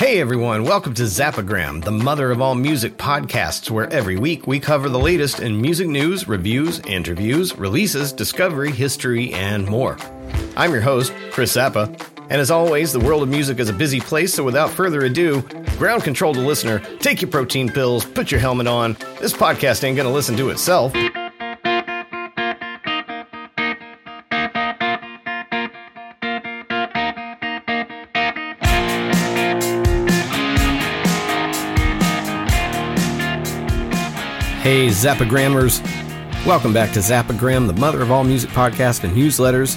Hey everyone, welcome to Zappagram, the mother of all music podcasts, where every week we cover the latest in music news, reviews, interviews, releases, discovery, history, and more. I'm your host, Chris Zappa, and as always, the world of music is a busy place, so without further ado, ground control to listener, take your protein pills, put your helmet on. This podcast ain't gonna listen to itself. Hey, Zappagrammers. Welcome back to Zappagram, the mother of all music podcasts and newsletters.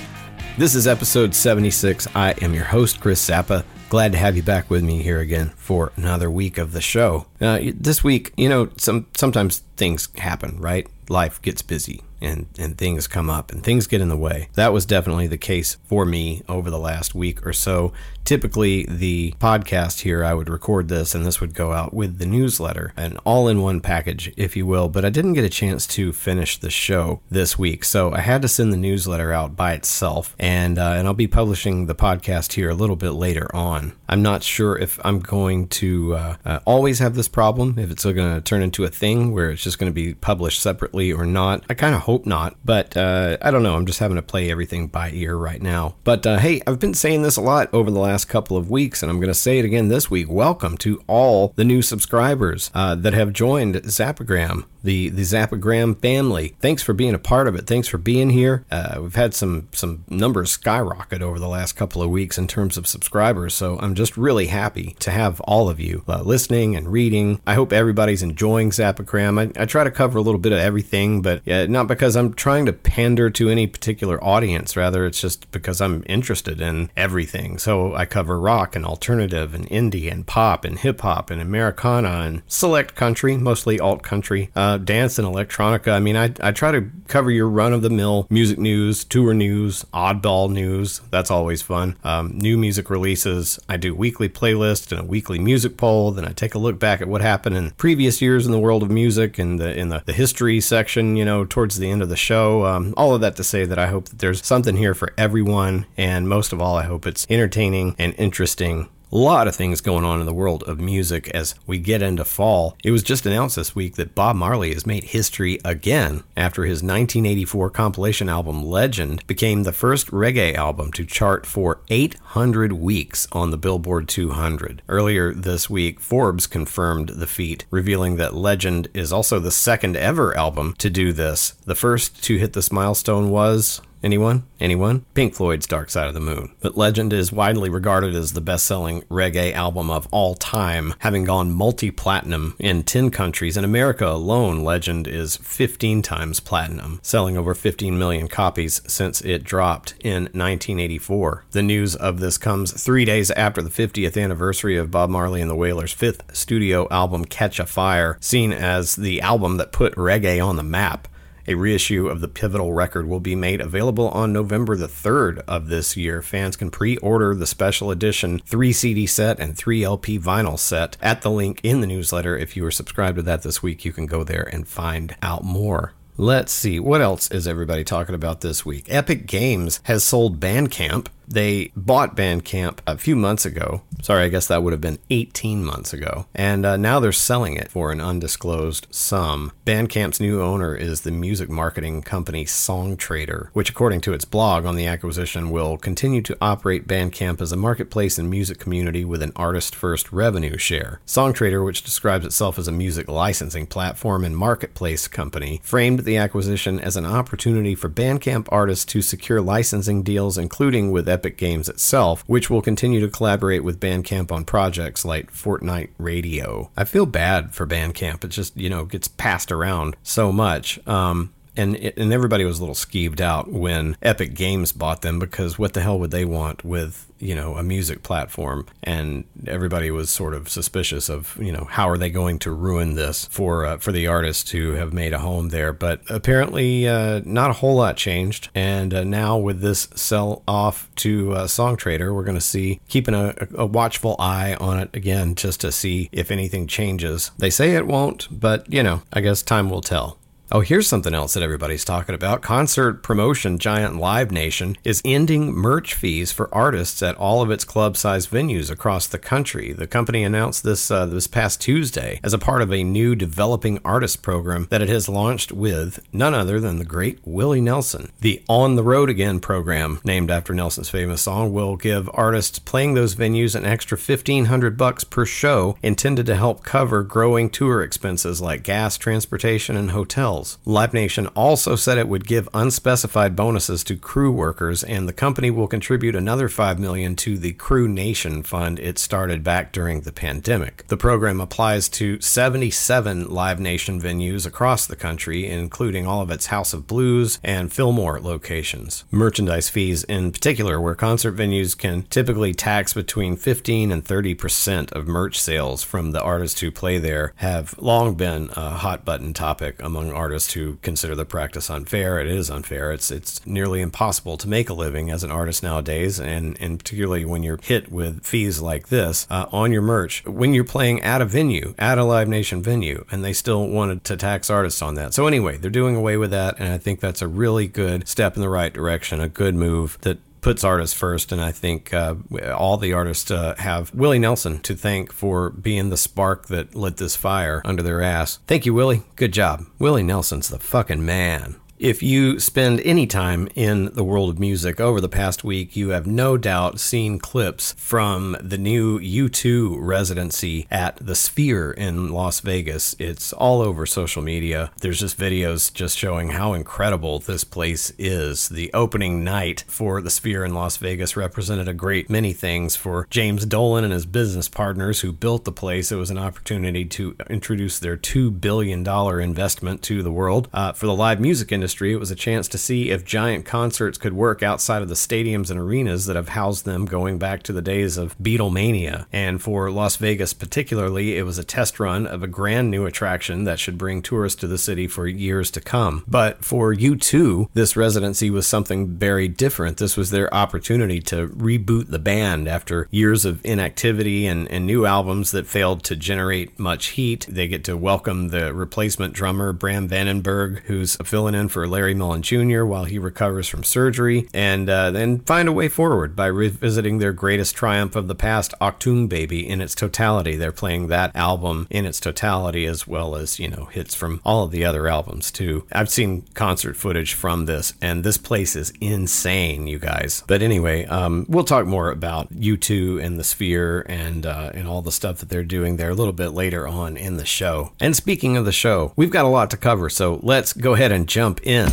This is episode 76. I am your host, Chris Zappa. Glad to have you back with me here again for another week of the show. Uh, this week, you know, some sometimes things happen, right? Life gets busy and, and things come up and things get in the way. That was definitely the case for me over the last week or so. Typically, the podcast here, I would record this and this would go out with the newsletter, an all in one package, if you will. But I didn't get a chance to finish the show this week, so I had to send the newsletter out by itself, and, uh, and I'll be publishing the podcast here a little bit later on. I'm not sure if I'm going to uh, uh, always have this problem, if it's going to turn into a thing where it's just going to be published separately or not. I kind of hope not, but uh, I don't know. I'm just having to play everything by ear right now. But uh, hey, I've been saying this a lot over the last couple of weeks, and I'm going to say it again this week. Welcome to all the new subscribers uh, that have joined Zappagram the the Zappagram family. Thanks for being a part of it. Thanks for being here. Uh, we've had some some numbers skyrocket over the last couple of weeks in terms of subscribers, so I'm just really happy to have all of you uh, listening and reading. I hope everybody's enjoying Zappagram. I, I, try to cover a little bit of everything, but yeah, not because I'm trying to pander to any particular audience. Rather, it's just because I'm interested in everything. So I cover rock and alternative and indie and pop and hip hop and Americana and select country, mostly alt country. Uh, uh, dance and electronica. I mean, I, I try to cover your run of the mill music news, tour news, oddball news. That's always fun. Um, new music releases. I do weekly playlist and a weekly music poll. Then I take a look back at what happened in previous years in the world of music and the in the, the history section. You know, towards the end of the show. Um, all of that to say that I hope that there's something here for everyone, and most of all, I hope it's entertaining and interesting a lot of things going on in the world of music as we get into fall. It was just announced this week that Bob Marley has made history again after his 1984 compilation album Legend became the first reggae album to chart for 800 weeks on the Billboard 200. Earlier this week, Forbes confirmed the feat, revealing that Legend is also the second ever album to do this. The first to hit this milestone was Anyone? Anyone? Pink Floyd's Dark Side of the Moon. But Legend is widely regarded as the best selling reggae album of all time, having gone multi platinum in 10 countries. In America alone, Legend is 15 times platinum, selling over 15 million copies since it dropped in 1984. The news of this comes three days after the 50th anniversary of Bob Marley and the Wailers' fifth studio album, Catch a Fire, seen as the album that put reggae on the map. A reissue of the pivotal record will be made available on November the 3rd of this year. Fans can pre order the special edition 3 CD set and 3 LP vinyl set at the link in the newsletter. If you are subscribed to that this week, you can go there and find out more. Let's see, what else is everybody talking about this week? Epic Games has sold Bandcamp they bought Bandcamp a few months ago. Sorry, I guess that would have been 18 months ago. And uh, now they're selling it for an undisclosed sum. Bandcamp's new owner is the music marketing company Songtradr, which, according to its blog on the acquisition, will continue to operate Bandcamp as a marketplace and music community with an artist first revenue share. Songtradr, which describes itself as a music licensing platform and marketplace company, framed the acquisition as an opportunity for Bandcamp artists to secure licensing deals, including with Epic Games itself, which will continue to collaborate with Bandcamp on projects like Fortnite Radio. I feel bad for Bandcamp. It just, you know, gets passed around so much. Um, and it, and everybody was a little skeeved out when Epic Games bought them because what the hell would they want with you know a music platform? And everybody was sort of suspicious of you know how are they going to ruin this for uh, for the artists who have made a home there? But apparently, uh, not a whole lot changed. And uh, now with this sell off to uh, Songtradr, we're going to see keeping a, a watchful eye on it again just to see if anything changes. They say it won't, but you know I guess time will tell. Oh, here's something else that everybody's talking about. Concert promotion giant Live Nation is ending merch fees for artists at all of its club-sized venues across the country. The company announced this uh, this past Tuesday as a part of a new developing artist program that it has launched with none other than the great Willie Nelson. The On the Road Again program, named after Nelson's famous song, will give artists playing those venues an extra 1500 bucks per show intended to help cover growing tour expenses like gas, transportation, and hotels. Live Nation also said it would give unspecified bonuses to crew workers, and the company will contribute another 5 million to the Crew Nation fund it started back during the pandemic. The program applies to 77 Live Nation venues across the country, including all of its House of Blues and Fillmore locations. Merchandise fees, in particular, where concert venues can typically tax between 15 and 30 percent of merch sales from the artists who play there, have long been a hot button topic among artists artists who consider the practice unfair. It is unfair. It's it's nearly impossible to make a living as an artist nowadays, and and particularly when you're hit with fees like this uh, on your merch when you're playing at a venue, at a Live Nation venue, and they still wanted to tax artists on that. So anyway, they're doing away with that, and I think that's a really good step in the right direction, a good move that puts artists first, and I think uh, all the artists uh, have Willie Nelson to thank for being the spark that lit this fire under their ass. Thank you, Willie. Good job. Willie Nelson's the fucking man. If you spend any time in the world of music over the past week, you have no doubt seen clips from the new U2 residency at the Sphere in Las Vegas. It's all over social media. There's just videos just showing how incredible this place is. The opening night for the Sphere in Las Vegas represented a great many things for James Dolan and his business partners who built the place. It was an opportunity to introduce their $2 billion investment to the world. Uh, for the live music industry, industry, it was a chance to see if giant concerts could work outside of the stadiums and arenas that have housed them going back to the days of Beatlemania. And for Las Vegas particularly, it was a test run of a grand new attraction that should bring tourists to the city for years to come. But for U2, this residency was something very different. This was their opportunity to reboot the band after years of inactivity and, and new albums that failed to generate much heat. They get to welcome the replacement drummer, Bram Vandenberg, who's filling in for Larry Mullen Jr. while he recovers from surgery, and uh, then find a way forward by revisiting their greatest triumph of the past, Achtung Baby, in its totality. They're playing that album in its totality as well as, you know, hits from all of the other albums, too. I've seen concert footage from this, and this place is insane, you guys. But anyway, um, we'll talk more about U2 and the Sphere and, uh, and all the stuff that they're doing there a little bit later on in the show. And speaking of the show, we've got a lot to cover, so let's go ahead and jump in.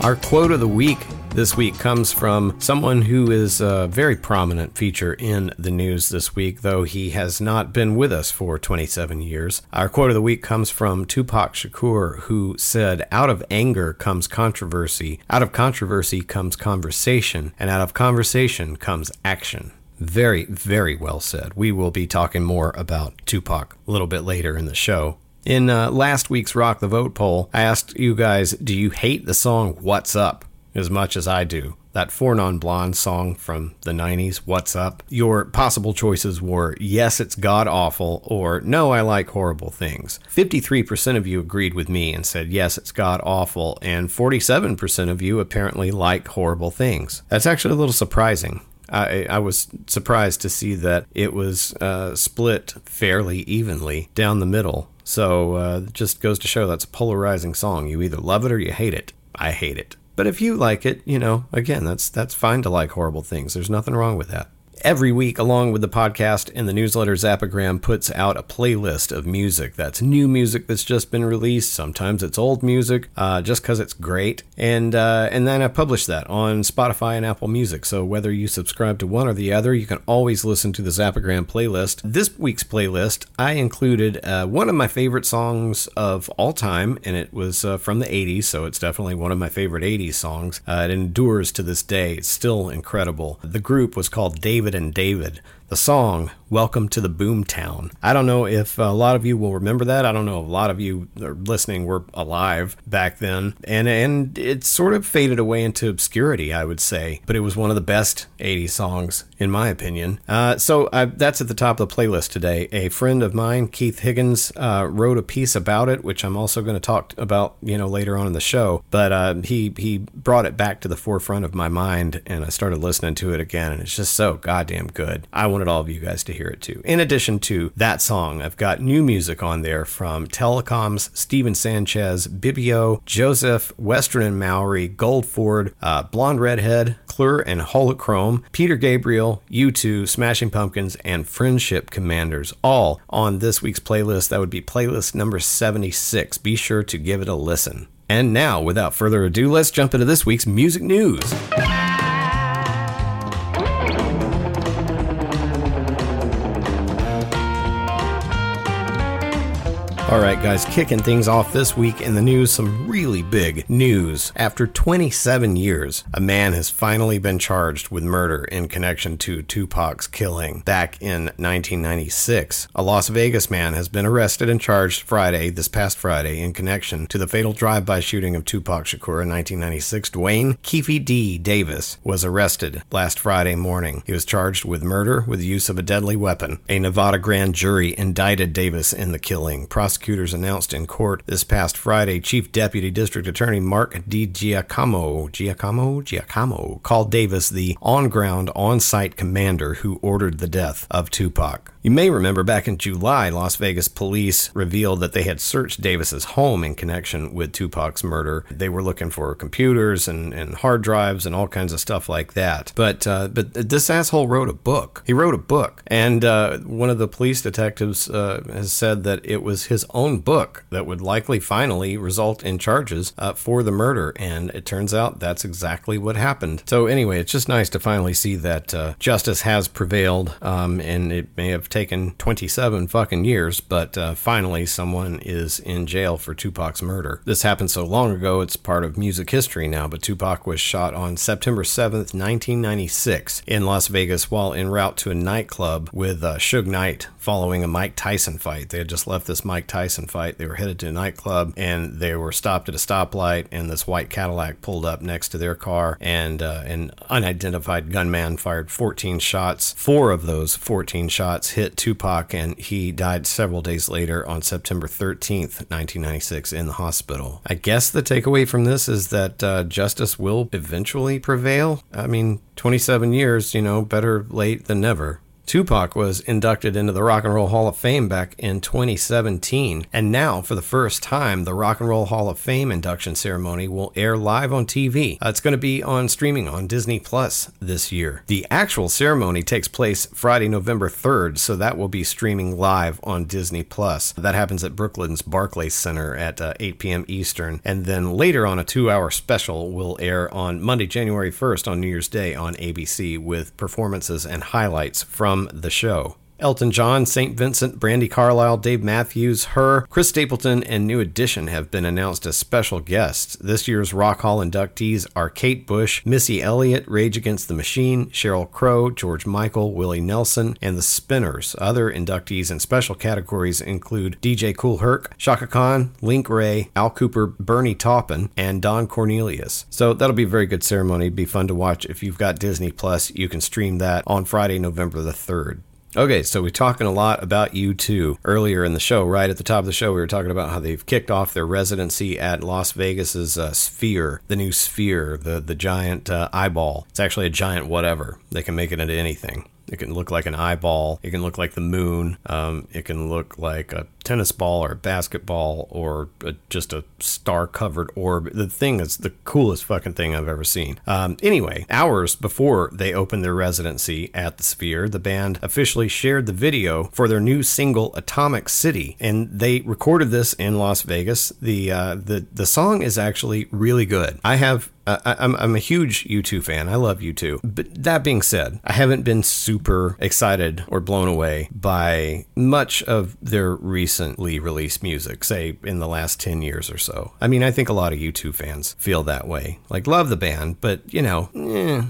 Our quote of the week this week comes from someone who is a very prominent feature in the news this week, though he has not been with us for 27 years. Our quote of the week comes from Tupac Shakur, who said, Out of anger comes controversy, out of controversy comes conversation, and out of conversation comes action. Very, very well said. We will be talking more about Tupac a little bit later in the show. In uh, last week's Rock the Vote poll, I asked you guys, do you hate the song What's Up as much as I do? That Four Non Blonde song from the 90s, What's Up? Your possible choices were yes, it's god awful, or no, I like horrible things. 53% of you agreed with me and said yes, it's god awful, and 47% of you apparently like horrible things. That's actually a little surprising. I, I was surprised to see that it was uh, split fairly evenly down the middle. So uh, it just goes to show that's a polarizing song. You either love it or you hate it. I hate it. But if you like it, you know, again, that's that's fine to like horrible things. There's nothing wrong with that every week, along with the podcast and the newsletter, Zappagram puts out a playlist of music. That's new music that's just been released. Sometimes it's old music, uh, just because it's great. And uh, and then I publish that on Spotify and Apple Music. So whether you subscribe to one or the other, you can always listen to the Zappagram playlist. This week's playlist, I included uh, one of my favorite songs of all time, and it was uh, from the 80s, so it's definitely one of my favorite 80s songs. Uh, it endures to this day. It's still incredible. The group was called David and David. The song, Welcome to the Boomtown. I don't know if a lot of you will remember that. I don't know if a lot of you are listening were alive back then. And, and it sort of faded away into obscurity, I would say. But it was one of the best 80s songs, in my opinion. Uh, so I, that's at the top of the playlist today. A friend of mine, Keith Higgins, uh, wrote a piece about it, which I'm also going to talk about, you know, later on in the show. But uh, he, he brought it back to the forefront of my mind, and I started listening to it again, and it's just so goddamn good. I wanted all of you guys to hear it too. In addition to that song, I've got new music on there from Telecoms, Stephen Sanchez, Bibio, Joesef, Westrin and Mowry, GoldFord, uh, Blonde Redhead, Klur and Holochrome, Peter Gabriel, U2, Smashing Pumpkins, and Friendship Commanders, all on this week's playlist. That would be playlist number 76. Be sure to give it a listen. And now, without further ado, let's jump into this week's music news. All right, guys, kicking things off this week in the news, some really big news. After 27 years, a man has finally been charged with murder in connection to Tupac's killing back in 1996. A Las Vegas man has been arrested and charged Friday, this past Friday, in connection to the fatal drive by shooting of Tupac Shakur in 1996. Duane Keffe D. Davis was arrested last Friday morning. He was charged with murder with the use of a deadly weapon. A Nevada grand jury indicted Davis in the killing. Prosecutors prosecutors announced in court this past Friday, Chief Deputy District Attorney Marc DiGiacomo, Giacomo, Giacomo called Davis the on-ground, on-site commander who ordered the death of Tupac. You may remember back in July, Las Vegas police revealed that they had searched Davis's home in connection with Tupac's murder. They were looking for computers and, and hard drives and all kinds of stuff like that. But uh, but this asshole wrote a book. He wrote a book, and uh, one of the police detectives uh, has said that it was his own book that would likely finally result in charges uh, for the murder. And it turns out that's exactly what happened. So anyway, it's just nice to finally see that uh, justice has prevailed, um, and it may have taken 27 fucking years, but uh, finally someone is in jail for Tupac's murder. This happened so long ago, it's part of music history now, but Tupac was shot on September 7th, 1996, in Las Vegas while en route to a nightclub with uh, Suge Knight following a Mike Tyson fight. They had just left this Mike Tyson fight. They were headed to a nightclub and they were stopped at a stoplight, and this white Cadillac pulled up next to their car, and uh, an unidentified gunman fired 14 shots. Four of those 14 shots hit hit Tupac, and he died several days later on September 13th, 1996, in the hospital. I guess the takeaway from this is that uh, justice will eventually prevail. I mean, 27 years, you know, better late than never. Tupac was inducted into the Rock and Roll Hall of Fame back in 2017, and now, for the first time, the Rock and Roll Hall of Fame induction ceremony will air live on TV. Uh, it's going to be on streaming on Disney Plus this year. The actual ceremony takes place Friday, November 3rd, so that will be streaming live on Disney Plus. That happens at Brooklyn's Barclays Center at uh, 8 p.m. Eastern, and then later on, a two-hour special will air on Monday, January 1st on New Year's Day on ABC with performances and highlights from from the show. Elton John, St. Vincent, Brandi Carlile, Dave Matthews, H.E.R., Chris Stapleton, and New Edition have been announced as special guests. This year's Rock Hall inductees are Kate Bush, Missy Elliott, Rage Against the Machine, Sheryl Crow, George Michael, Willie Nelson, and the Spinners. Other inductees in special categories include DJ Kool Herc, Chaka Khan, Link Wray, Al Kooper, Bernie Taupin, and Don Cornelius. So that'll be a very good ceremony. Be fun to watch. If you've got Disney Plus, you can stream that on Friday, November the 3rd. Okay, so we're talking a lot about U2 earlier in the show. Right at the top of the show, we were talking about how they've kicked off their residency at Las Vegas's uh, Sphere, the new Sphere, the the giant uh, eyeball. It's actually a giant whatever. They can make it into anything. It can look like an eyeball. It can look like the moon. Um, it can look like a tennis ball or a basketball or a, just a star covered orb. The thing is the coolest fucking thing I've ever seen. Um, anyway, hours before they opened their residency at the Sphere, the band officially shared the video for their new single Atomic City, and they recorded this in Las Vegas. The uh, the the song is actually really good. I have uh, I, am I'm a huge U2 fan. I love U2. But that being said, I haven't been super excited or blown away by much of their recent recently released music, say in the last 10 years or so. I mean, I think a lot of U2 fans feel that way. Like, love the band, but, you know, eh,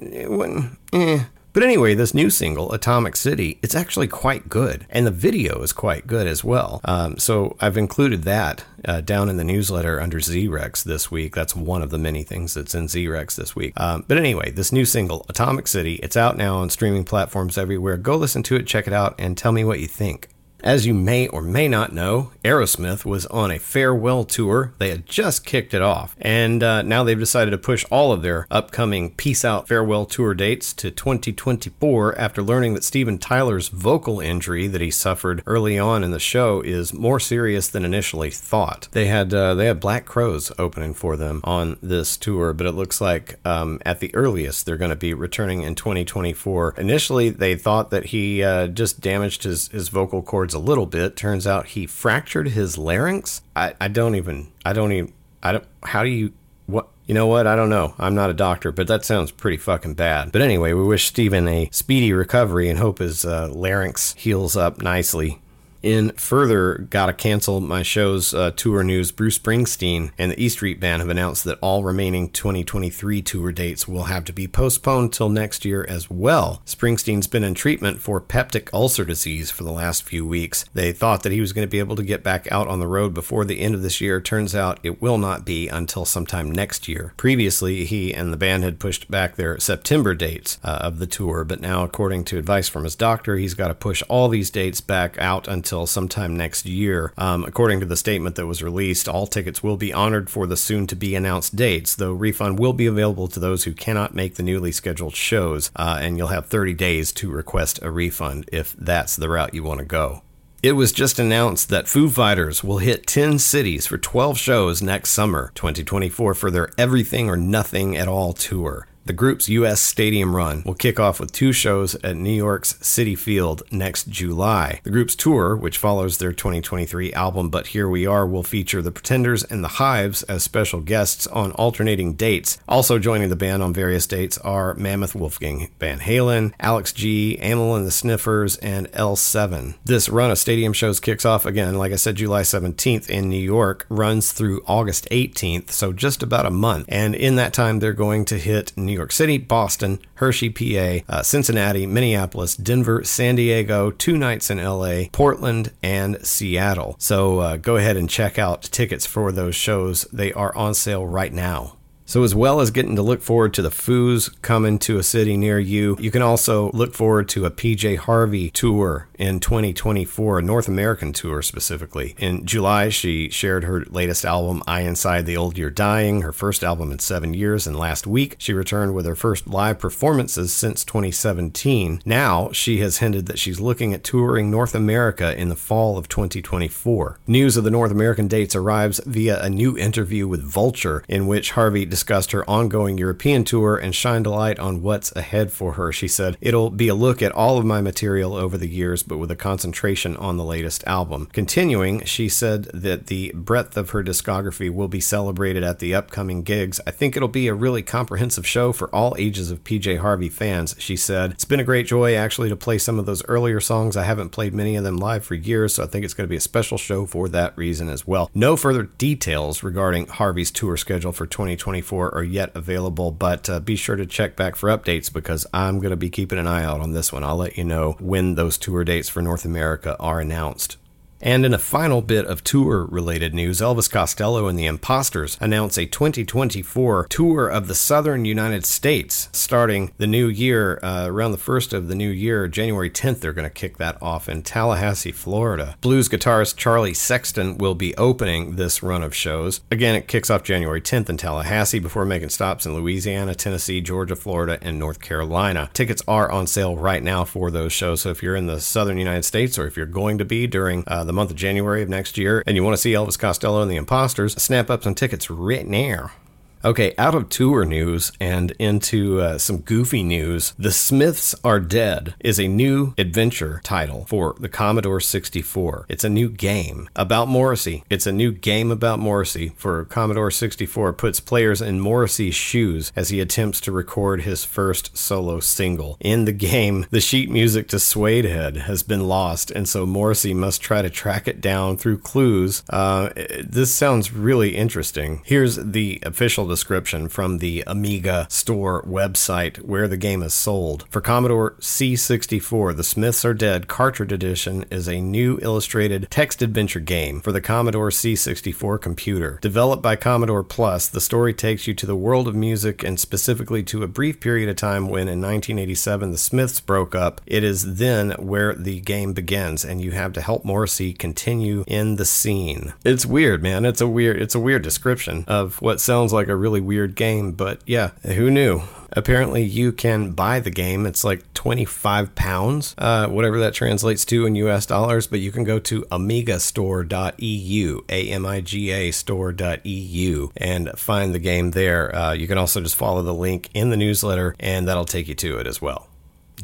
it wouldn't, eh, But anyway, this new single, Atomic City, it's actually quite good. And the video is quite good as well. Um, so I've included that uh, down in the newsletter under Z-Rex this week. That's one of the many things that's in Z-Rex this week. Um, but anyway, this new single, Atomic City, it's out now on streaming platforms everywhere. Go listen to it, check it out, and tell me what you think. As you may or may not know, Aerosmith was on a farewell tour. They had just kicked it off, and uh, now they've decided to push all of their upcoming Peace Out farewell tour dates to 2024 after learning that Steven Tyler's vocal injury that he suffered early on in the show is more serious than initially thought. They had uh, they had Black Crowes opening for them on this tour, but it looks like um, at the earliest they're going to be returning in 2024. Initially, they thought that he uh, just damaged his his vocal cords a little bit. Turns out he fractured his larynx. I, I don't even, I don't even, I don't, how do you, what, you know what? I don't know. I'm not a doctor, but that sounds pretty fucking bad. But anyway, we wish Steven a speedy recovery and hope his uh, larynx heals up nicely in further, gotta cancel my show's uh, tour news. Bruce Springsteen and the E Street Band have announced that all remaining 2023 tour dates will have to be postponed till next year as well. Springsteen's been in treatment for peptic ulcer disease for the last few weeks. They thought that he was going to be able to get back out on the road before the end of this year. Turns out it will not be until sometime next year. Previously, he and the band had pushed back their September dates uh, of the tour, but now, according to advice from his doctor, he's got to push all these dates back out until until sometime next year. Um, according to the statement that was released, all tickets will be honored for the soon to be announced dates, though refund will be available to those who cannot make the newly scheduled shows, uh, and you'll have 30 days to request a refund if that's the route you want to go. It was just announced that Foo Fighters will hit 10 cities for 12 shows next summer, 2024, for their Everything or Nothing at All tour. The group's U.S. stadium run will kick off with two shows at New York's Citi Field next July. The group's tour, which follows their 2023 album But Here We Are, will feature the Pretenders and the Hives as special guests on alternating dates. Also joining the band on various dates are Mammoth Wolfgang Van Halen, Alex G, Amyl and the Sniffers, and L7. This run of stadium shows kicks off again, like I said, July 17th in New York, runs through August 18th, so just about a month. And in that time, they're going to hit New York City, Boston, Hershey, PA, uh, Cincinnati, Minneapolis, Denver, San Diego, two nights in LA, Portland, and Seattle. So uh, go ahead and check out tickets for those shows. They are on sale right now. So, as well as getting to look forward to the Foos coming to a city near you, you can also look forward to a PJ Harvey tour in 2024, a North American tour specifically. In July, she shared her latest album, I Inside the Old Year Dying, her first album in seven years. And last week, she returned with her first live performances since 2017. Now, she has hinted that she's looking at touring North America in the fall of 2024. News of the North American dates arrives via a new interview with Vulture, in which Harvey discussed her ongoing European tour and shined a light on what's ahead for her. She said, It'll be a look at all of my material over the years, but with a concentration on the latest album. Continuing, she said that the breadth of her discography will be celebrated at the upcoming gigs. I think it'll be a really comprehensive show for all ages of PJ Harvey fans, she said. It's been a great joy actually to play some of those earlier songs. I haven't played many of them live for years, so I think it's going to be a special show for that reason as well. No further details regarding Harvey's tour schedule for 2024 for are yet available, but uh, be sure to check back for updates because I'm going to be keeping an eye out on this one. I'll let you know when those tour dates for North America are announced. And in a final bit of tour related news, Elvis Costello and the Imposters announce a 2024 tour of the southern United States starting the new year, uh, around the first of the new year, January 10th. They're going to kick that off in Tallahassee, Florida. Blues guitarist Charlie Sexton will be opening this run of shows. Again, it kicks off January 10th in Tallahassee before making stops in Louisiana, Tennessee, Georgia, Florida, and North Carolina. Tickets are on sale right now for those shows. So if you're in the southern United States or if you're going to be during uh, the month of January of next year and you want to see Elvis Costello and the Imposters, snap up some tickets right now. Okay, out of tour news and into uh, some goofy news, The Smiths Are Dead is a new adventure title for the Commodore 64. It's a new game about Morrissey. It's a new game about Morrissey for Commodore 64. It puts players in Morrissey's shoes as he attempts to record his first solo single. In the game, the sheet music to Suedehead has been lost, and so Morrissey must try to track it down through clues. Uh, this sounds really interesting. Here's the official description from the Amiga Store website where the game is sold. For Commodore C64, The Smiths Are Dead Cartridge Edition is a new illustrated text adventure game for the Commodore C64 computer. Developed by Commodore Plus, the story takes you to the world of music and specifically to a brief period of time when in 1987 the Smiths broke up. It is then where the game begins and you have to help Morrissey continue in the scene. It's weird, man. It's a weird it's a weird description of what sounds like a really weird game, but yeah, who knew? Apparently, you can buy the game. It's like 25 pounds, uh, whatever that translates to in US dollars, but you can go to amigastore.eu, A M I G A store.eu, and find the game there. Uh, you can also just follow the link in the newsletter, and that'll take you to it as well.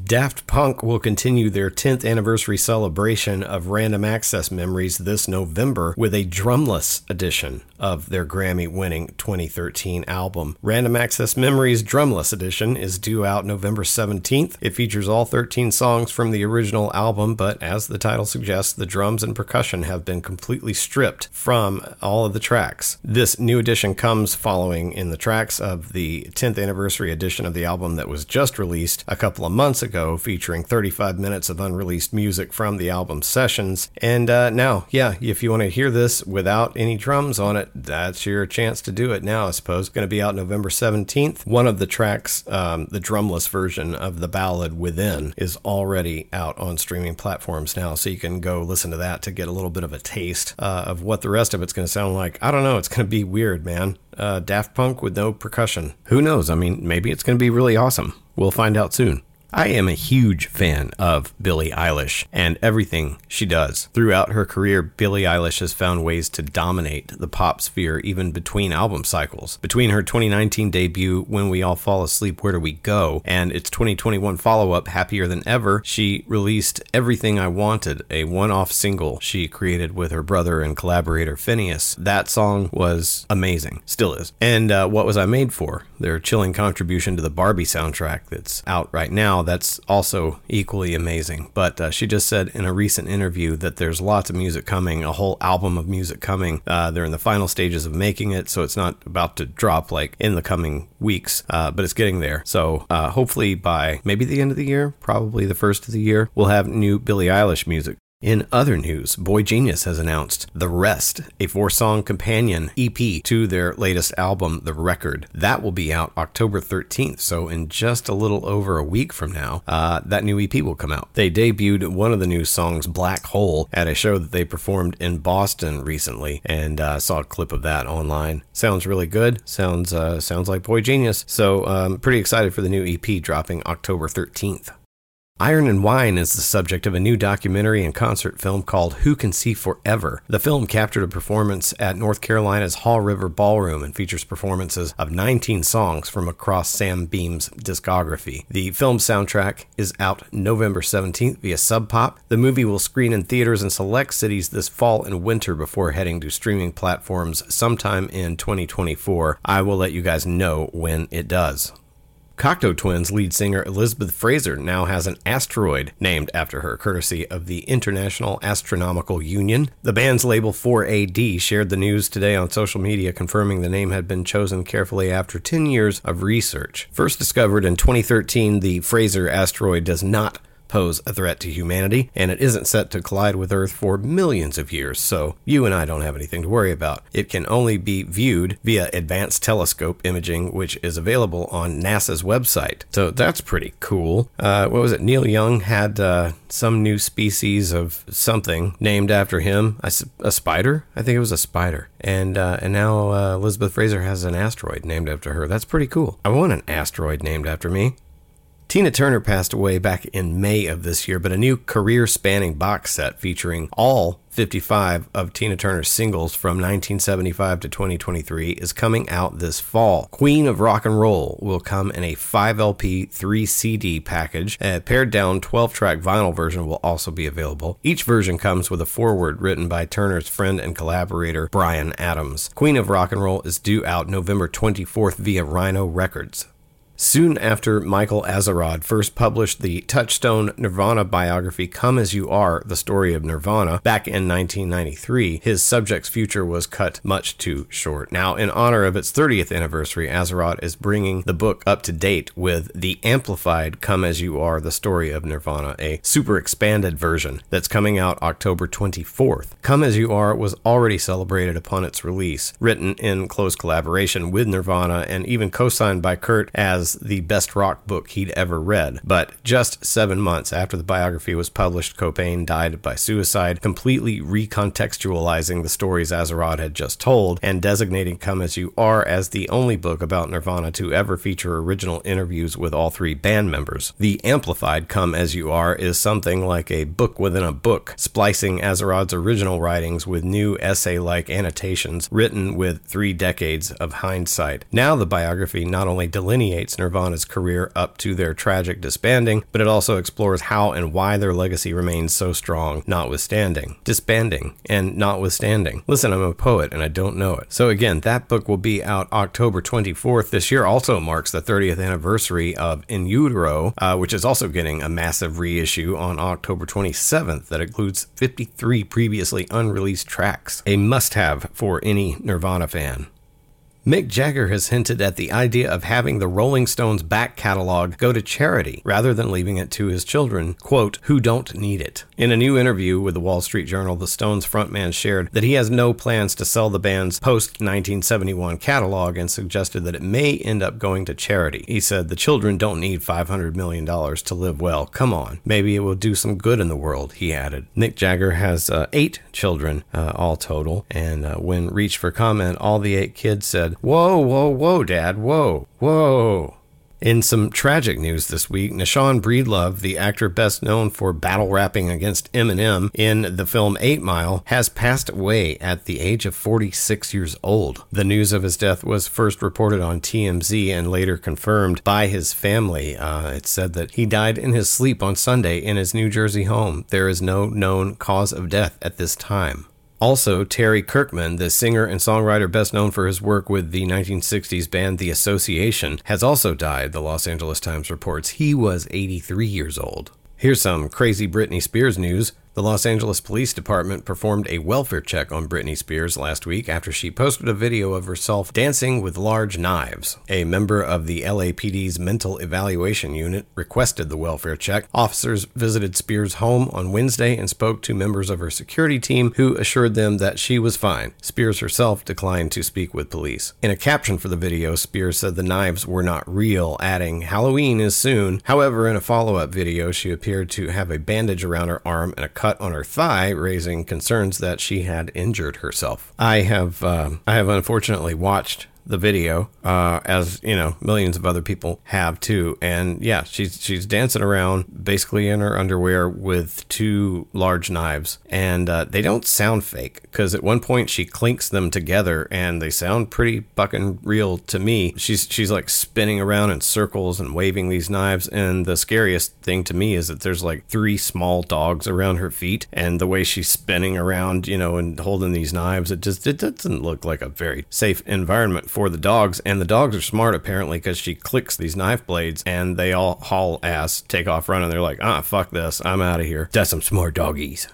Daft Punk will continue their 10th anniversary celebration of Random Access Memories this November with a drumless edition of their Grammy winning 2013 album. Random Access Memories Drumless Edition is due out November 17th. It features all 13 songs from the original album, but as the title suggests, the drums and percussion have been completely stripped from all of the tracks. This new edition comes following in the tracks of the 10th anniversary edition of the album that was just released a couple of months ago, featuring 35 minutes of unreleased music from the album sessions. And uh, now, yeah, if you want to hear this without any drums on it, that's your chance to do it now, I suppose. Going to be out November 17th. One of the tracks, um, the drumless version of the ballad Within, is already out on streaming platforms now. So you can go listen to that to get a little bit of a taste uh, of what the rest of it's going to sound like. I don't know. It's going to be weird, man. Uh, Daft Punk with no percussion. Who knows? I mean, maybe it's going to be really awesome. We'll find out soon. I am a huge fan of Billie Eilish and everything she does. Throughout her career, Billie Eilish has found ways to dominate the pop sphere even between album cycles. Between her 2019 debut, When We All Fall Asleep, Where Do We Go, and its 2021 follow up, Happier Than Ever, she released Everything I Wanted, a one off single she created with her brother and collaborator Finneas. That song was amazing, still is. And uh, What Was I Made For? Their chilling contribution to the Barbie soundtrack that's out right now that's also equally amazing. But uh, she just said in a recent interview that there's lots of music coming, a whole album of music coming. Uh, they're in the final stages of making it, so it's not about to drop like in the coming weeks, uh, but it's getting there. So uh, hopefully by maybe the end of the year, probably the first of the year, we'll have new Billie Eilish music in other news, boygenius has announced The Rest, a four song companion EP to their latest album, The Record. That will be out October 13th, so in just a little over a week from now, uh, that new EP will come out. They debuted one of the new songs, Black Hole, at a show that they performed in Boston recently, and uh, saw a clip of that online. Sounds really good. Sounds uh, sounds like boygenius. So um, pretty excited for the new EP dropping October 13th. Iron and Wine is the subject of a new documentary and concert film called Who Can See Forever. The film captured a performance at North Carolina's Haw River Ballroom and features performances of 19 songs from across Sam Beam's discography. The film soundtrack is out November 17th via Sub Pop. The movie will screen in theaters in select cities this fall and winter before heading to streaming platforms sometime in 2024. I will let you guys know when it does. Cocteau Twins lead singer Elizabeth Fraser now has an asteroid named after her, courtesy of the International Astronomical Union. The band's label 4AD shared the news today on social media, confirming the name had been chosen carefully after 10 years of research. First discovered in 2013, the Fraser asteroid does not pose a threat to humanity, and it isn't set to collide with Earth for millions of years, so you and I don't have anything to worry about. It can only be viewed via advanced telescope imaging, which is available on NASA's website. So that's pretty cool. Uh, what was it? Neil Young had uh, some new species of something named after him. A, a spider? I think it was a spider. And uh, and now uh, Elizabeth Fraser has an asteroid named after her. That's pretty cool. I want an asteroid named after me. Tina Turner passed away back in May of this year, but a new career spanning box set featuring all 55 of Tina Turner's singles from 1975 to 2023 is coming out this fall. Queen of Rock and Roll will come in a 5 LP, 3 CD package. A pared down 12 track vinyl version will also be available. Each version comes with a foreword written by Turner's friend and collaborator Bryan Adams. Queen of Rock and Roll is due out November 24th via Rhino Records. Soon after Michael Azerrad first published the Touchstone Nirvana biography Come As You Are, The Story of Nirvana, back in 1993, his subject's future was cut much too short. Now, in honor of its 30th anniversary, Azerrad is bringing the book up to date with the amplified Come As You Are, The Story of Nirvana, a super expanded version that's coming out October 24th. Come As You Are was already celebrated upon its release, written in close collaboration with Nirvana and even co signed by Kurt as the best rock book he'd ever read. But just seven months after the biography was published, Cobain died by suicide, completely recontextualizing the stories Azerrad had just told and designating Come As You Are as the only book about Nirvana to ever feature original interviews with all three band members. The amplified Come As You Are is something like a book within a book, splicing Azerrad's original writings with new essay like annotations written with three decades of hindsight. Now the biography not only delineates Nirvana's career up to their tragic disbanding, but it also explores how and why their legacy remains so strong, notwithstanding. Disbanding and notwithstanding. Listen, I'm a poet and I don't know it. So again, that book will be out October 24th. This year also marks the 30th anniversary of In Utero, uh, which is also getting a massive reissue on October 27th that includes 53 previously unreleased tracks. A must have for any Nirvana fan. Mick Jagger has hinted at the idea of having the Rolling Stones back catalog go to charity rather than leaving it to his children, quote, who don't need it. In a new interview with the Wall Street Journal, the Stones frontman shared that he has no plans to sell the band's post 1971 catalog and suggested that it may end up going to charity. He said, The children don't need $500 million to live well. Come on. Maybe it will do some good in the world, he added. Mick Jagger has uh, eight children, uh, all total, and uh, when reached for comment, all the eight kids said, Whoa, whoa, whoa, Dad, whoa, whoa. In some tragic news this week, Nashawn Breedlove, the actor best known for battle rapping against Eminem in the film 8 Mile, has passed away at the age of 46 years old. The news of his death was first reported on TMZ and later confirmed by his family. Uh, it said that he died in his sleep on Sunday in his New Jersey home. There is no known cause of death at this time. Also, Terry Kirkman, the singer and songwriter best known for his work with the 1960s band The Association, has also died, the Los Angeles Times reports. He was 83 years old. Here's some crazy Britney Spears news. The Los Angeles Police Department performed a welfare check on Britney Spears last week after she posted a video of herself dancing with large knives. A member of the LAPD's Mental Evaluation Unit requested the welfare check. Officers visited Spears' home on Wednesday and spoke to members of her security team who assured them that she was fine. Spears herself declined to speak with police. In a caption for the video, Spears said the knives were not real, adding, Halloween is soon. However, in a follow up video, she appeared to have a bandage around her arm and a cut cut on her thigh, raising concerns that she had injured herself. I have uh, I have unfortunately watched the video, uh, as you know, millions of other people have too. And yeah, she's she's dancing around basically in her underwear with two large knives, and uh, they don't sound fake because at one point she clinks them together and they sound pretty fucking real to me. She's she's like spinning around in circles and waving these knives, and the scariest thing to me is that there's like three small dogs around her feet, and the way she's spinning around, you know, and holding these knives, it just it doesn't look like a very safe environment for the dogs, and the dogs are smart apparently because she clicks these knife blades and they all haul ass, take off running. They're like, ah, fuck this, I'm out of here. That's some smart doggies.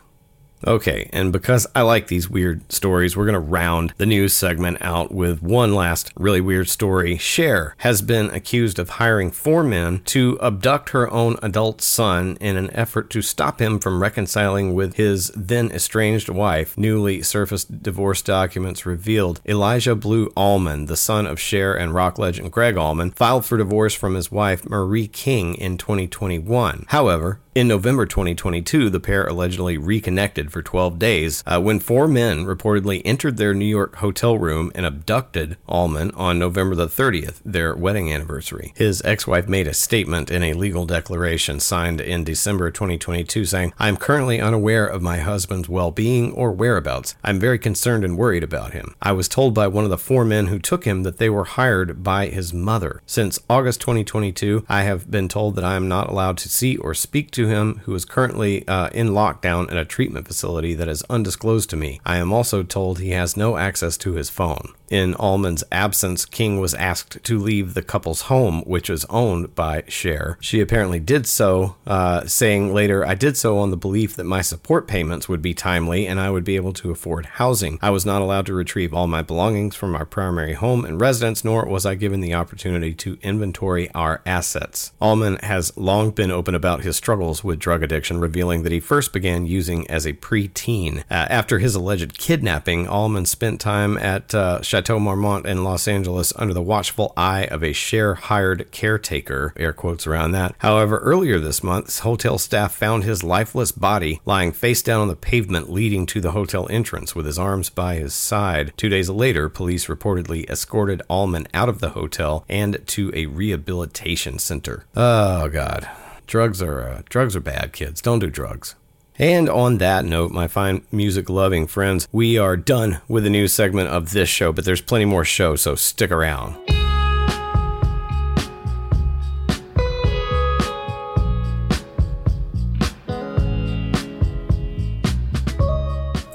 Okay, and because I like these weird stories, we're going to round the news segment out with one last really weird story. Cher has been accused of hiring four men to abduct her own adult son in an effort to stop him from reconciling with his then estranged wife. Newly surfaced divorce documents revealed Elijah Blue Allman, the son of Cher and rock legend Gregg Allman, filed for divorce from his wife Marie King in 2021. However, in November 2022, the pair allegedly reconnected for 12 days uh, when four men reportedly entered their New York hotel room and abducted Allman on November the 30th, their wedding anniversary. His ex wife made a statement in a legal declaration signed in December 2022 saying, I am currently unaware of my husband's well being or whereabouts. I'm very concerned and worried about him. I was told by one of the four men who took him that they were hired by his mother. Since August 2022, I have been told that I am not allowed to see or speak to him, who is currently uh, in lockdown at a treatment facility facility that is undisclosed to me. I am also told he has no access to his phone. In Allman's absence, King was asked to leave the couple's home, which is owned by Cher. She apparently did so, uh, saying later, I did so on the belief that my support payments would be timely and I would be able to afford housing. I was not allowed to retrieve all my belongings from our primary home and residence, nor was I given the opportunity to inventory our assets. Allman has long been open about his struggles with drug addiction, revealing that he first began using as a preteen. Uh, after his alleged kidnapping, Allman spent time at uh, Chateau Marmont in Los Angeles under the watchful eye of a Cher hired caretaker, air quotes around that. However, earlier this month, hotel staff found his lifeless body lying face down on the pavement leading to the hotel entrance with his arms by his side. Two days later, police reportedly escorted Allman out of the hotel and to a rehabilitation center. Oh, God. Drugs are uh, drugs are bad, kids. Don't do drugs. And on that note, my fine music loving friends, we are done with the news segment of this show, but there's plenty more show, so stick around.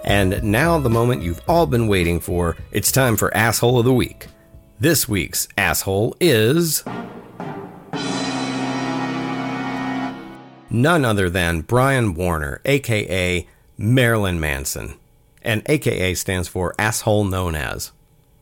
And now, the moment you've all been waiting for, it's time for Asshole of the Week. This week's asshole is. None other than Brian Warner, aka Marilyn Manson. And AKA stands for asshole known as.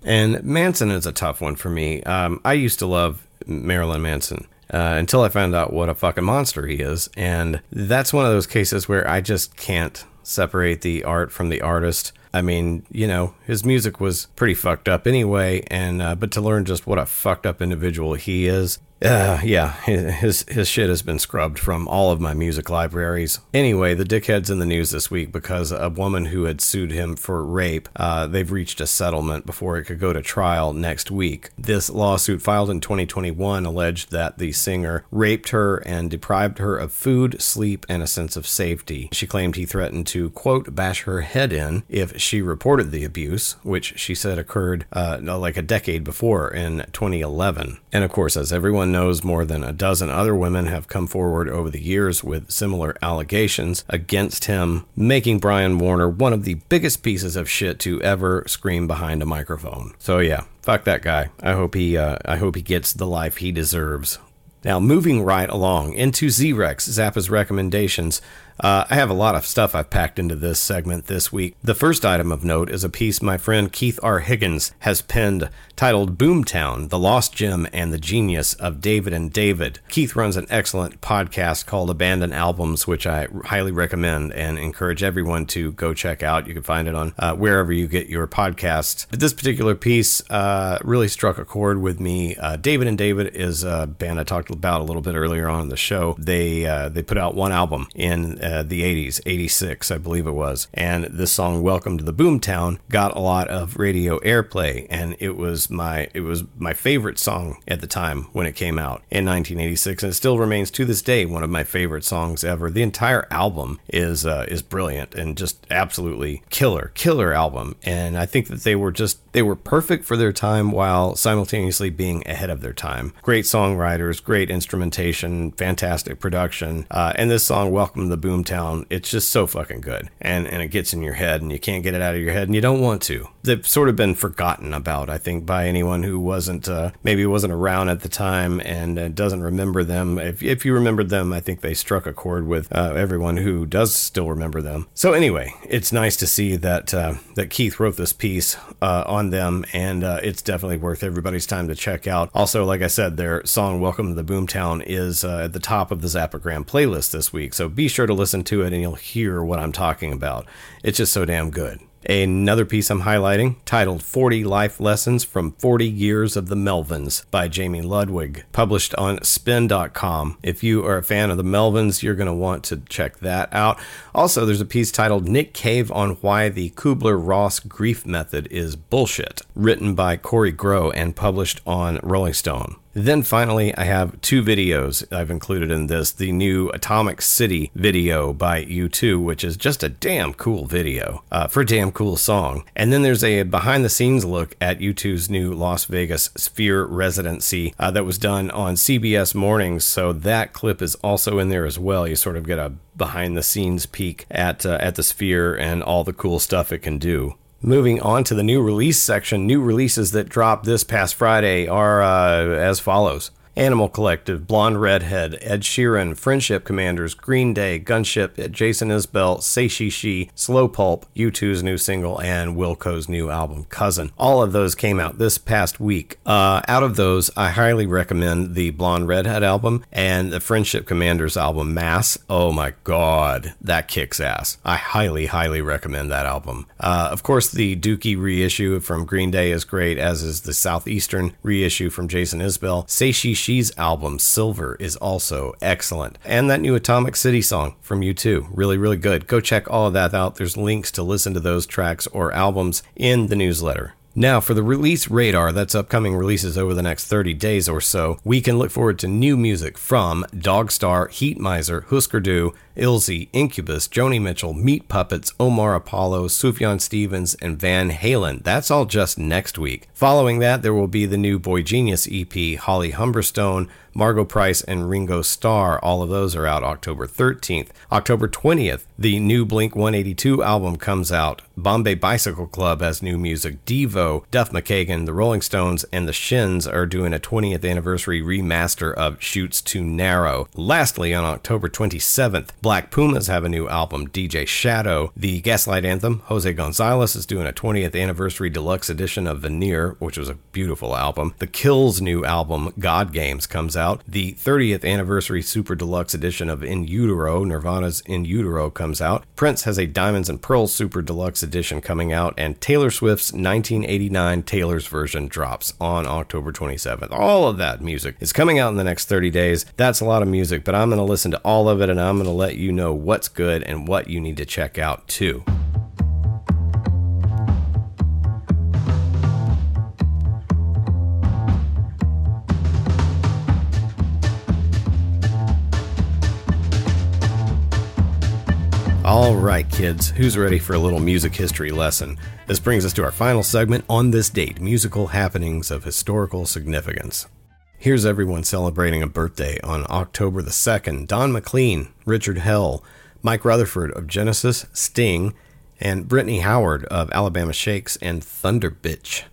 And Manson is a tough one for me. Um, I used to love Marilyn Manson. Uh, until I found out what a fucking monster he is. And that's one of those cases where I just can't separate the art from the artist. I mean, you know, his music was pretty fucked up anyway, and uh, but to learn just what a fucked up individual he is, uh, yeah, his his shit has been scrubbed from all of my music libraries. Anyway, the dickhead's in the news this week because a woman who had sued him for rape, uh, they've reached a settlement before it could go to trial next week. This lawsuit filed in 2021 alleged that the singer raped her and deprived her of food, sleep, and a sense of safety. She claimed he threatened to quote bash her head in if she reported the abuse, which she said occurred uh, like a decade before in 2011. And of course, as everyone knows more than a dozen other women have come forward over the years with similar allegations against him, making Brian Warner one of the biggest pieces of shit to ever scream behind a microphone. So yeah, fuck that guy. I hope he uh, I hope he gets the life he deserves. Now, moving right along into Z-Rex, Zappa's recommendations. Uh, I have a lot of stuff I've packed into this segment this week. The first item of note is a piece my friend Keith R. Higgins has penned titled Boomtown The Lost Gem and the Genius of David and David. Keith runs an excellent podcast called Abandoned Albums, which I highly recommend and encourage everyone to go check out. You can find it on uh, wherever you get your podcasts. But this particular piece uh, really struck a chord with me. Uh, David and David is a band I talked about a little bit earlier on in the show. They uh, they put out one album in uh, the 80s, 86, I believe it was. And this song, Welcome to the Boomtown, got a lot of radio airplay. And it was my it was my favorite song at the time when it came out in 1986. And it still remains to this day one of my favorite songs ever. The entire album is uh, is brilliant and just absolutely killer, killer album. And I think that they were just they were perfect for their time while simultaneously being ahead of their time. Great songwriters, great instrumentation, fantastic production. Uh, and this song, Welcome to the Boom Boomtown, it's just so fucking good. And and it gets in your head and you can't get it out of your head and you don't want to. They've sort of been forgotten about, I think, by anyone who wasn't uh, maybe wasn't around at the time and uh, doesn't remember them. If, if you remembered them, I think they struck a chord with uh, everyone who does still remember them. So anyway, it's nice to see that uh, that Keith wrote this piece uh, on them, and uh, it's definitely worth everybody's time to check out. Also, like I said, their song "Welcome to the Boomtown" is at the top of the Zappagram playlist this week, so be sure to listen listen to it and you'll hear what I'm talking about. It's just so damn good. Another piece I'm highlighting, titled 40 Life Lessons from 40 Years of the Melvins by Jamie Ludwig, published on spin.com. If you are a fan of the Melvins, you're going to want to check that out. Also, there's a piece titled Nick Cave on Why the Kubler Ross Grief Method is Bullshit, written by Kory Grow and published on Rolling Stone. Then finally, I have two videos I've included in this the new Atomic City video by U2, which is just a damn cool video uh, for a damn cool song. And then there's a behind the scenes look at U2's new Las Vegas Sphere residency uh, that was done on CBS Mornings. So that clip is also in there as well. You sort of get a behind the scenes peek at, uh, at the Sphere and all the cool stuff it can do. Moving on to the new release section, new releases that dropped this past Friday are uh, as follows. Animal Collective, Blonde Redhead, Ed Sheeran, Friendship Commanders, Green Day, Gunship, Jason Isbell, Say She She, Slow Pulp, U2's new single, and Wilco's new album, Cousin. All of those came out this past week. Uh, out of those, I highly recommend the Blonde Redhead album and the Friendship Commanders album, Mass. Oh my god, that kicks ass. I highly, highly recommend that album. Uh, of course, the Dookie reissue from Green Day is great, as is the Southeastern reissue from Jason Isbell. Say She She's album, Silver, is also excellent. And that new Atomic City song from U2, really, really good. Go check all of that out. There's links to listen to those tracks or albums in the newsletter. Now, for the release radar that's upcoming releases over the next 30 days or so, we can look forward to new music from Dogstar, Heatmiser, Husker Du, Ilzy, Incubus, Joni Mitchell, Meat Puppets, Omar Apollo, Sufjan Stevens, and Van Halen. That's all just next week. Following that, there will be the new boygenius EP, Holly Humberstone, Margo Price, and Ringo Starr. All of those are out October 13th. October 20th, the new Blink 182 album comes out. Bombay Bicycle Club has new music. Devo, Duff McKagan, the Rolling Stones, and the Shins are doing a 20th anniversary remaster of Chutes Too Narrow. Lastly, on October 27th, Black Pumas have a new album, DJ Shadow. The Gaslight Anthem, Jose Gonzalez, is doing a 20th anniversary deluxe edition of Veneer, which was a beautiful album. The Kills' new album, God Games, comes out. The 30th anniversary super deluxe edition of In Utero, Nirvana's In Utero, comes out. Prince has a Diamonds and Pearls super deluxe edition coming out, and Taylor Swift's 1989 Taylor's version drops on October 27th. All of that music is coming out in the next 30 days. That's a lot of music, but I'm going to listen to all of it and I'm going to let you know what's good and what you need to check out too. All right, kids, who's ready for a little music history lesson? This brings us to our final segment on this date musical happenings of historical significance. Here's everyone celebrating a birthday on October the 2nd Don McLean, Richard Hell, Mike Rutherford of Genesis, Sting, and Brittany Howard of Alabama Shakes and Thunderbitch.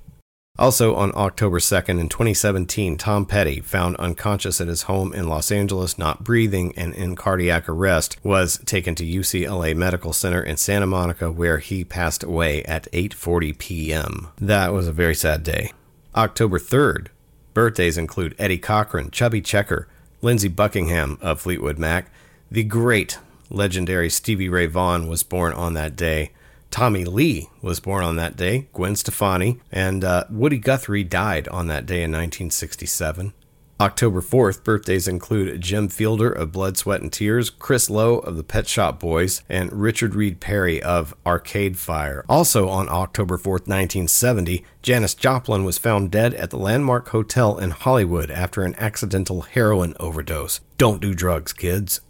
Also on October 2nd in 2017, Tom Petty, found unconscious at his home in Los Angeles, not breathing and in cardiac arrest, was taken to UCLA Medical Center in Santa Monica where he passed away at 8:40 p.m. That was a very sad day. October 3rd, birthdays include Eddie Cochran, Chubby Checker, Lindsey Buckingham of Fleetwood Mac, the great legendary Stevie Ray Vaughan was born on that day. Tommy Lee was born on that day, Gwen Stefani, and uh, Woody Guthrie died on that day in 1967. October 4th, birthdays include Jim Fielder of Blood, Sweat, and Tears, Chris Lowe of the Pet Shop Boys, and Richard Reed Parry of Arcade Fire. Also on October 4th, 1970, Janis Joplin was found dead at the Landmark Hotel in Hollywood after an accidental heroin overdose. Don't do drugs, kids.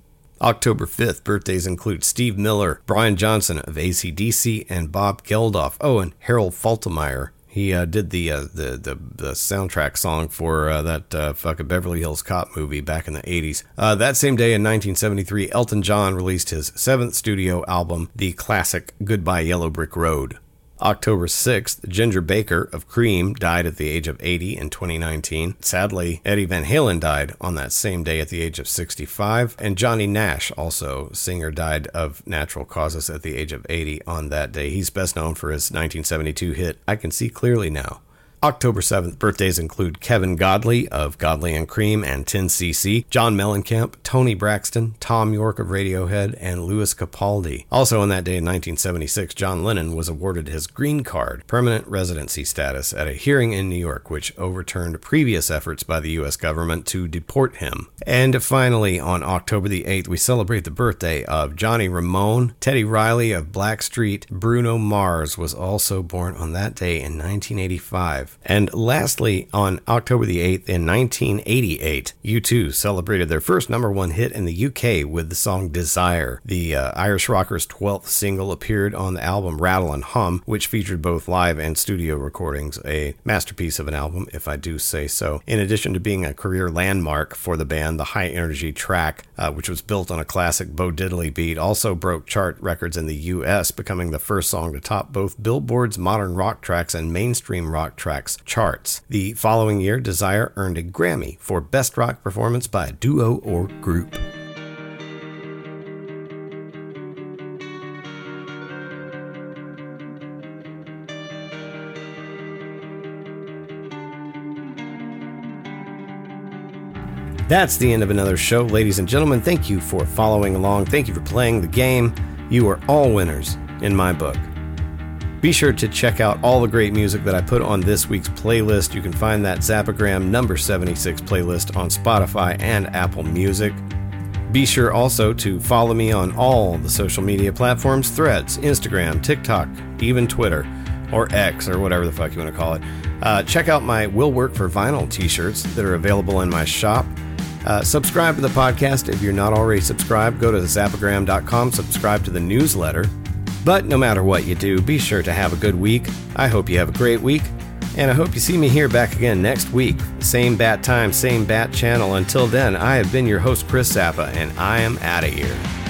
October 5th, birthdays include Steve Miller, Brian Johnson of ACDC, and Bob Geldof. Oh, and Harold Faltermeyer. He uh, did the, uh, the the the soundtrack song for uh, that uh, fucking Beverly Hills Cop movie back in the 80s. Uh, that same day in 1973, Elton John released his seventh studio album, the classic Goodbye Yellow Brick Road. October 6th, Ginger Baker of Cream died at the age of 80 in 2019. Sadly, Eddie Van Halen died on that same day at the age of 65, and Johnny Nash, also singer, died of natural causes at the age of 80 on that day. He's best known for his 1972 hit I Can See Clearly Now. October 7th birthdays include Kevin Godley of Godley and Creme and 10cc, John Mellencamp, Toni Braxton, Thom Yorke of Radiohead, and Lewis Capaldi. Also on that day in 1976, John Lennon was awarded his green card, permanent residency status, at a hearing in New York, which overturned previous efforts by the U.S. government to deport him. And finally, on October the 8th, we celebrate the birthday of Johnny Ramone. Teddy Riley of Blackstreet, Bruno Mars was also born on that day in 1985. And lastly, on October the 8th in 1988, U2 celebrated their first number one hit in the UK with the song Desire. The uh, Irish Rockers' 12th single appeared on the album Rattle and Hum, which featured both live and studio recordings, a masterpiece of an album, if I do say so. In addition to being a career landmark for the band, the high energy track, uh, which was built on a classic Bo Diddley beat, also broke chart records in the US, becoming the first song to top both Billboard's modern rock tracks and mainstream rock tracks charts. The following year, Desire earned a Grammy for Best Rock Performance by a Duo or Group. That's the end of another show, ladies and gentlemen. Thank you for following along. Thank you for playing the game. You are all winners in my book. Be sure to check out all the great music that I put on this week's playlist. You can find that Zappagram number 76 playlist on Spotify and Apple Music. Be sure also to follow me on all the social media platforms threads, Instagram, TikTok, even Twitter, or X, or whatever the fuck you want to call it. Uh, check out my Will Work for Vinyl t shirts that are available in my shop. Uh, subscribe to the podcast if you're not already subscribed. Go to zappagram.com, subscribe to the newsletter. But no matter what you do, be sure to have a good week. I hope you have a great week. And I hope you see me here back again next week. Same bat time, same bat channel. Until then, I have been your host, Chris Zappa, and I am out of here.